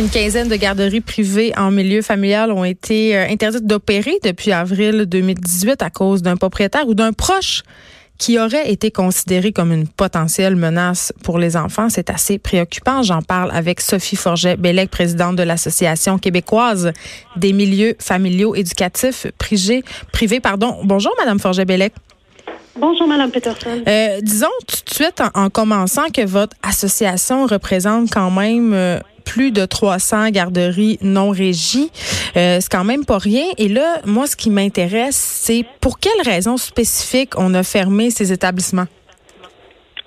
Une quinzaine de garderies privées en milieu familial ont été euh, interdites d'opérer depuis avril 2018 à cause d'un propriétaire ou d'un proche qui aurait été considéré comme une potentielle menace pour les enfants. C'est assez préoccupant. J'en parle avec Sophie Forget-Bellec, présidente de l'Association québécoise des milieux familiaux éducatifs privés. privés pardon. Bonjour, Madame Forget-Bellec. Bonjour, Madame Peterson. Euh, disons tout de suite en, en, commençant que votre association représente quand même euh, plus de 300 garderies non régies. Euh, c'est quand même pas rien. Et là, moi, ce qui m'intéresse, c'est pour quelles raisons spécifiques on a fermé ces établissements?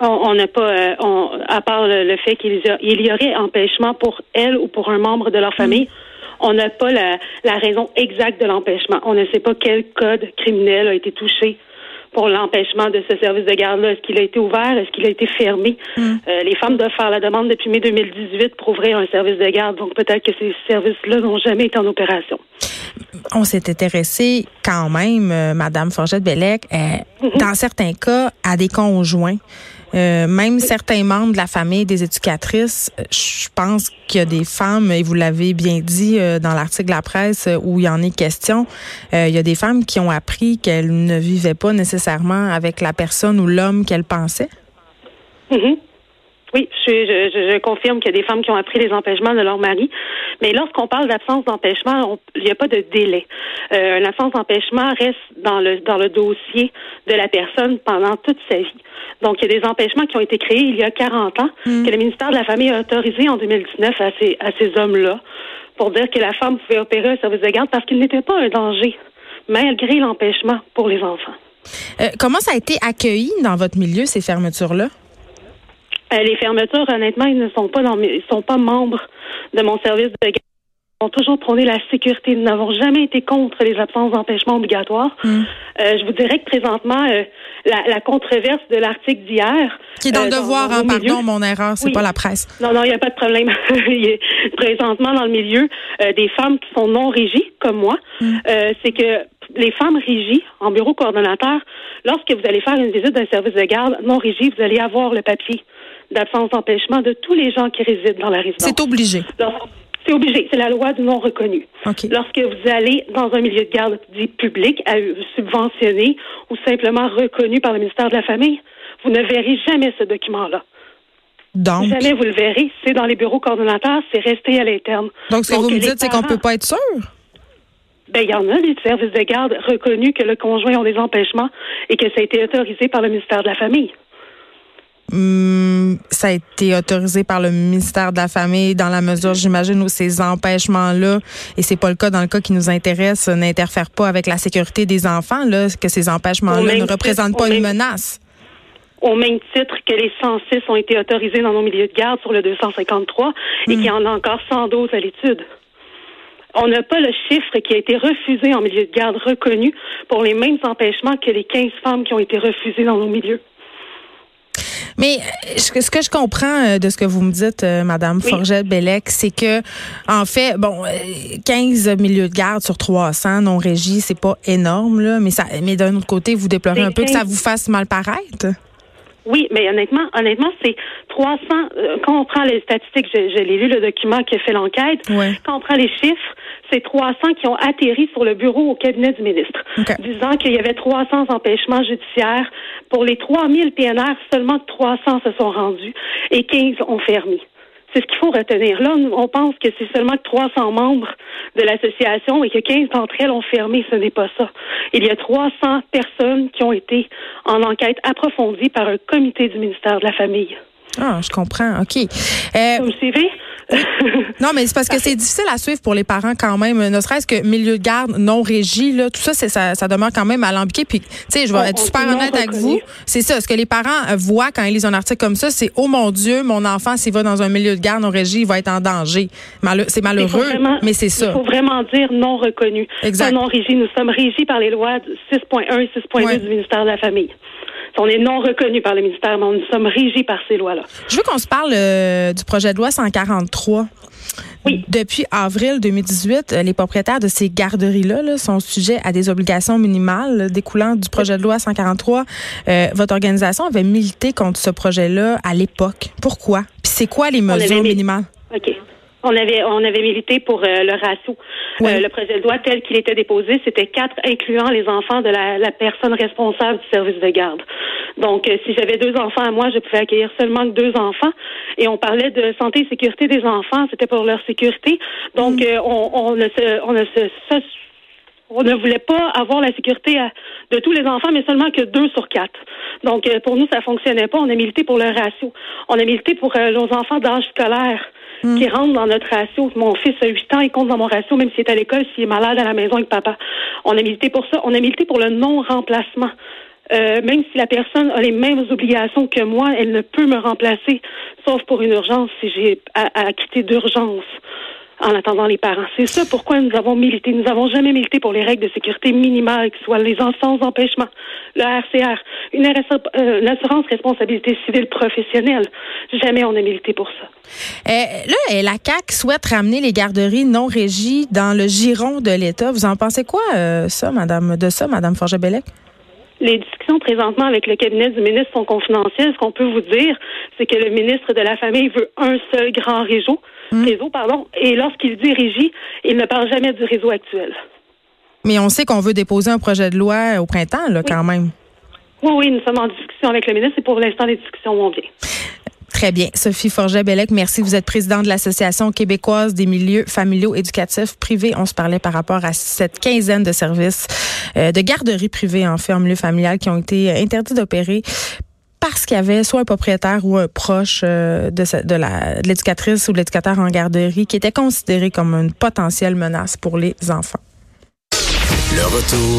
On n'a pas, euh, on, à part le, le fait qu'il y, y, aurait empêchement pour elle ou pour un membre de leur famille, mmh. on n'a pas la, la, raison exacte de l'empêchement. On ne sait pas quel code criminel a été touché pour l'empêchement de ce service de garde-là? Est-ce qu'il a été ouvert? Est-ce qu'il a été fermé? Mm. Euh, les femmes doivent faire la demande depuis mai 2018 pour ouvrir un service de garde. Donc, peut-être que ces services-là n'ont jamais été en opération. On s'est intéressé quand même, euh, Madame Forgette-Bellec, euh, mm-hmm. dans certains cas, à des conjoints. Euh, même certains membres de la famille des éducatrices, je pense qu'il y a des femmes, et vous l'avez bien dit euh, dans l'article de la presse euh, où il y en est question, il y a des femmes qui ont appris qu'elles ne vivaient pas nécessairement avec la personne ou l'homme qu'elles pensaient. Mm-hmm. Oui, je, je, je confirme qu'il y a des femmes qui ont appris les empêchements de leur mari. Mais lorsqu'on parle d'absence d'empêchement, il n'y a pas de délai. Euh, une absence d'empêchement reste dans le dans le dossier de la personne pendant toute sa vie. Donc, il y a des empêchements qui ont été créés il y a 40 ans, mmh. que le ministère de la Famille a autorisé en 2019 à ces, à ces hommes-là pour dire que la femme pouvait opérer un service de garde parce qu'il n'était pas un danger, malgré l'empêchement pour les enfants. Euh, comment ça a été accueilli dans votre milieu, ces fermetures-là? Euh, les fermetures, honnêtement, ils ne sont pas dans ils sont pas membres de mon service de garde. Ils ont toujours prôné la sécurité. Nous n'avons jamais été contre les absences d'empêchement obligatoires. Mm. Euh, je vous dirais que présentement, euh, la, la, controverse de l'article d'hier. Qui est dans le euh, devoir, dans, dans hein, pardon, mon erreur, c'est oui. pas la presse. Non, non, il n'y a pas de problème. présentement, dans le milieu, euh, des femmes qui sont non régies, comme moi, mm. c'est que les femmes régies en bureau coordonnateur, lorsque vous allez faire une visite d'un service de garde non régie, vous allez avoir le papier d'absence d'empêchement de tous les gens qui résident dans la résidence. C'est obligé. C'est obligé. C'est la loi du non reconnu. Okay. Lorsque vous allez dans un milieu de garde dit public, subventionné ou simplement reconnu par le ministère de la Famille, vous ne verrez jamais ce document-là. Donc? Jamais vous le verrez. C'est dans les bureaux coordonnateurs, c'est resté à l'interne. Donc, ce que vous me dites, c'est qu'on peut pas être sûr? Ben, il y en a des services de garde reconnus que le conjoint ont des empêchements et que ça a été autorisé par le ministère de la Famille. Hum, ça a été autorisé par le ministère de la Famille dans la mesure, j'imagine, où ces empêchements-là, et c'est pas le cas dans le cas qui nous intéresse, n'interfèrent pas avec la sécurité des enfants, là, que ces empêchements-là ne représentent pas une même, menace. Au même titre que les 106 ont été autorisés dans nos milieux de garde sur le 253 hum. et qu'il y en a encore 112 à l'étude. On n'a pas le chiffre qui a été refusé en milieu de garde reconnu pour les mêmes empêchements que les 15 femmes qui ont été refusées dans nos milieux. Mais euh, ce que je comprends euh, de ce que vous me dites, euh, Madame oui. Forget-Bellec, c'est que, en fait, bon, 15 milieux de garde sur 300 non régis, c'est pas énorme, là, mais ça, mais d'un autre côté, vous déplorez un peu 15... que ça vous fasse mal paraître? Oui, mais honnêtement, honnêtement, c'est 300. Euh, quand on prend les statistiques, je, je l'ai lu le document qui a fait l'enquête. Ouais. Quand on prend les chiffres, c'est 300 qui ont atterri sur le bureau au cabinet du ministre, okay. disant qu'il y avait 300 empêchements judiciaires. Pour les 3000 PNR, seulement 300 se sont rendus et 15 ont fermé. C'est ce qu'il faut retenir. Là, on pense que c'est seulement 300 membres de l'association et que 15 d'entre elles ont fermé. Ce n'est pas ça. Il y a 300 personnes qui ont été en enquête approfondie par un comité du ministère de la Famille. Ah, je comprends. OK. Euh, Vous me suivez? Non, mais c'est parce que c'est difficile à suivre pour les parents quand même, ne serait-ce que milieu de garde non régi, là, tout ça, c'est ça, ça demeure quand même alambiqué. Puis, tu sais, je vais être super honnête avec vous. C'est ça, ce que les parents voient quand ils lisent un article comme ça, c'est oh mon Dieu, mon enfant s'il va dans un milieu de garde non régi, il va être en danger. c'est malheureux, mais c'est ça. Il faut vraiment dire non reconnu, exact. pas non régi. Nous sommes régis par les lois 6.1 et 6.2 du ministère de la Famille. On est non reconnu par le ministère, mais nous sommes régis par ces lois-là. Je veux qu'on se parle euh, du projet de loi 143. Oui. Depuis avril 2018, euh, les propriétaires de ces garderies-là sont sujets à des obligations minimales découlant du projet de loi 143. Euh, votre organisation avait milité contre ce projet-là à l'époque. Pourquoi? Puis c'est quoi les mesures minimales? On avait, on avait milité pour euh, le ratio. Euh, le projet de loi tel qu'il était déposé, c'était quatre, incluant les enfants de la, la personne responsable du service de garde. Donc, euh, si j'avais deux enfants à moi, je pouvais accueillir seulement deux enfants. Et on parlait de santé et sécurité des enfants, c'était pour leur sécurité. Donc, mm. on, on, ne se, on ne se, on ne voulait pas avoir la sécurité de tous les enfants, mais seulement que deux sur quatre. Donc, pour nous, ça fonctionnait pas. On a milité pour le ratio. On a milité pour nos enfants d'âge scolaire. Mm. qui rentre dans notre ratio. Mon fils a 8 ans, il compte dans mon ratio, même s'il est à l'école, s'il est malade à la maison avec papa. On a milité pour ça. On a milité pour le non-remplacement. Euh, même si la personne a les mêmes obligations que moi, elle ne peut me remplacer, sauf pour une urgence si j'ai à quitter d'urgence en attendant les parents. C'est ça pourquoi nous avons milité. Nous n'avons jamais milité pour les règles de sécurité minimales, que ce soit les sans empêchement, le RCR, une, euh, responsabilité civile professionnelle. Jamais on a milité pour ça. Euh, là, la CAC souhaite ramener les garderies non régies dans le giron de l'État. Vous en pensez quoi, euh, ça, Madame, de ça, Madame Forget-Bellec? Les discussions présentement avec le cabinet du ministre sont confidentielles. Ce qu'on peut vous dire, c'est que le ministre de la Famille veut un seul grand réseau, hmm. réseau pardon, et lorsqu'il dit régie, il ne parle jamais du réseau actuel. Mais on sait qu'on veut déposer un projet de loi au printemps, là, quand même. Oui, oui, nous sommes en discussion avec le ministre et pour l'instant, les discussions vont bien. Très bien. Sophie Forget-Bellec, merci. Vous êtes présidente de l'Association québécoise des milieux familiaux éducatifs privés. On se parlait par rapport à cette quinzaine de services euh, de garderies privées, en fait, en milieu familial, qui ont été interdits d'opérer parce qu'il y avait soit un propriétaire ou un proche euh, de, de l'éducatrice ou de l'éducateur en garderie qui était considéré comme une potentielle menace pour les enfants. Le retour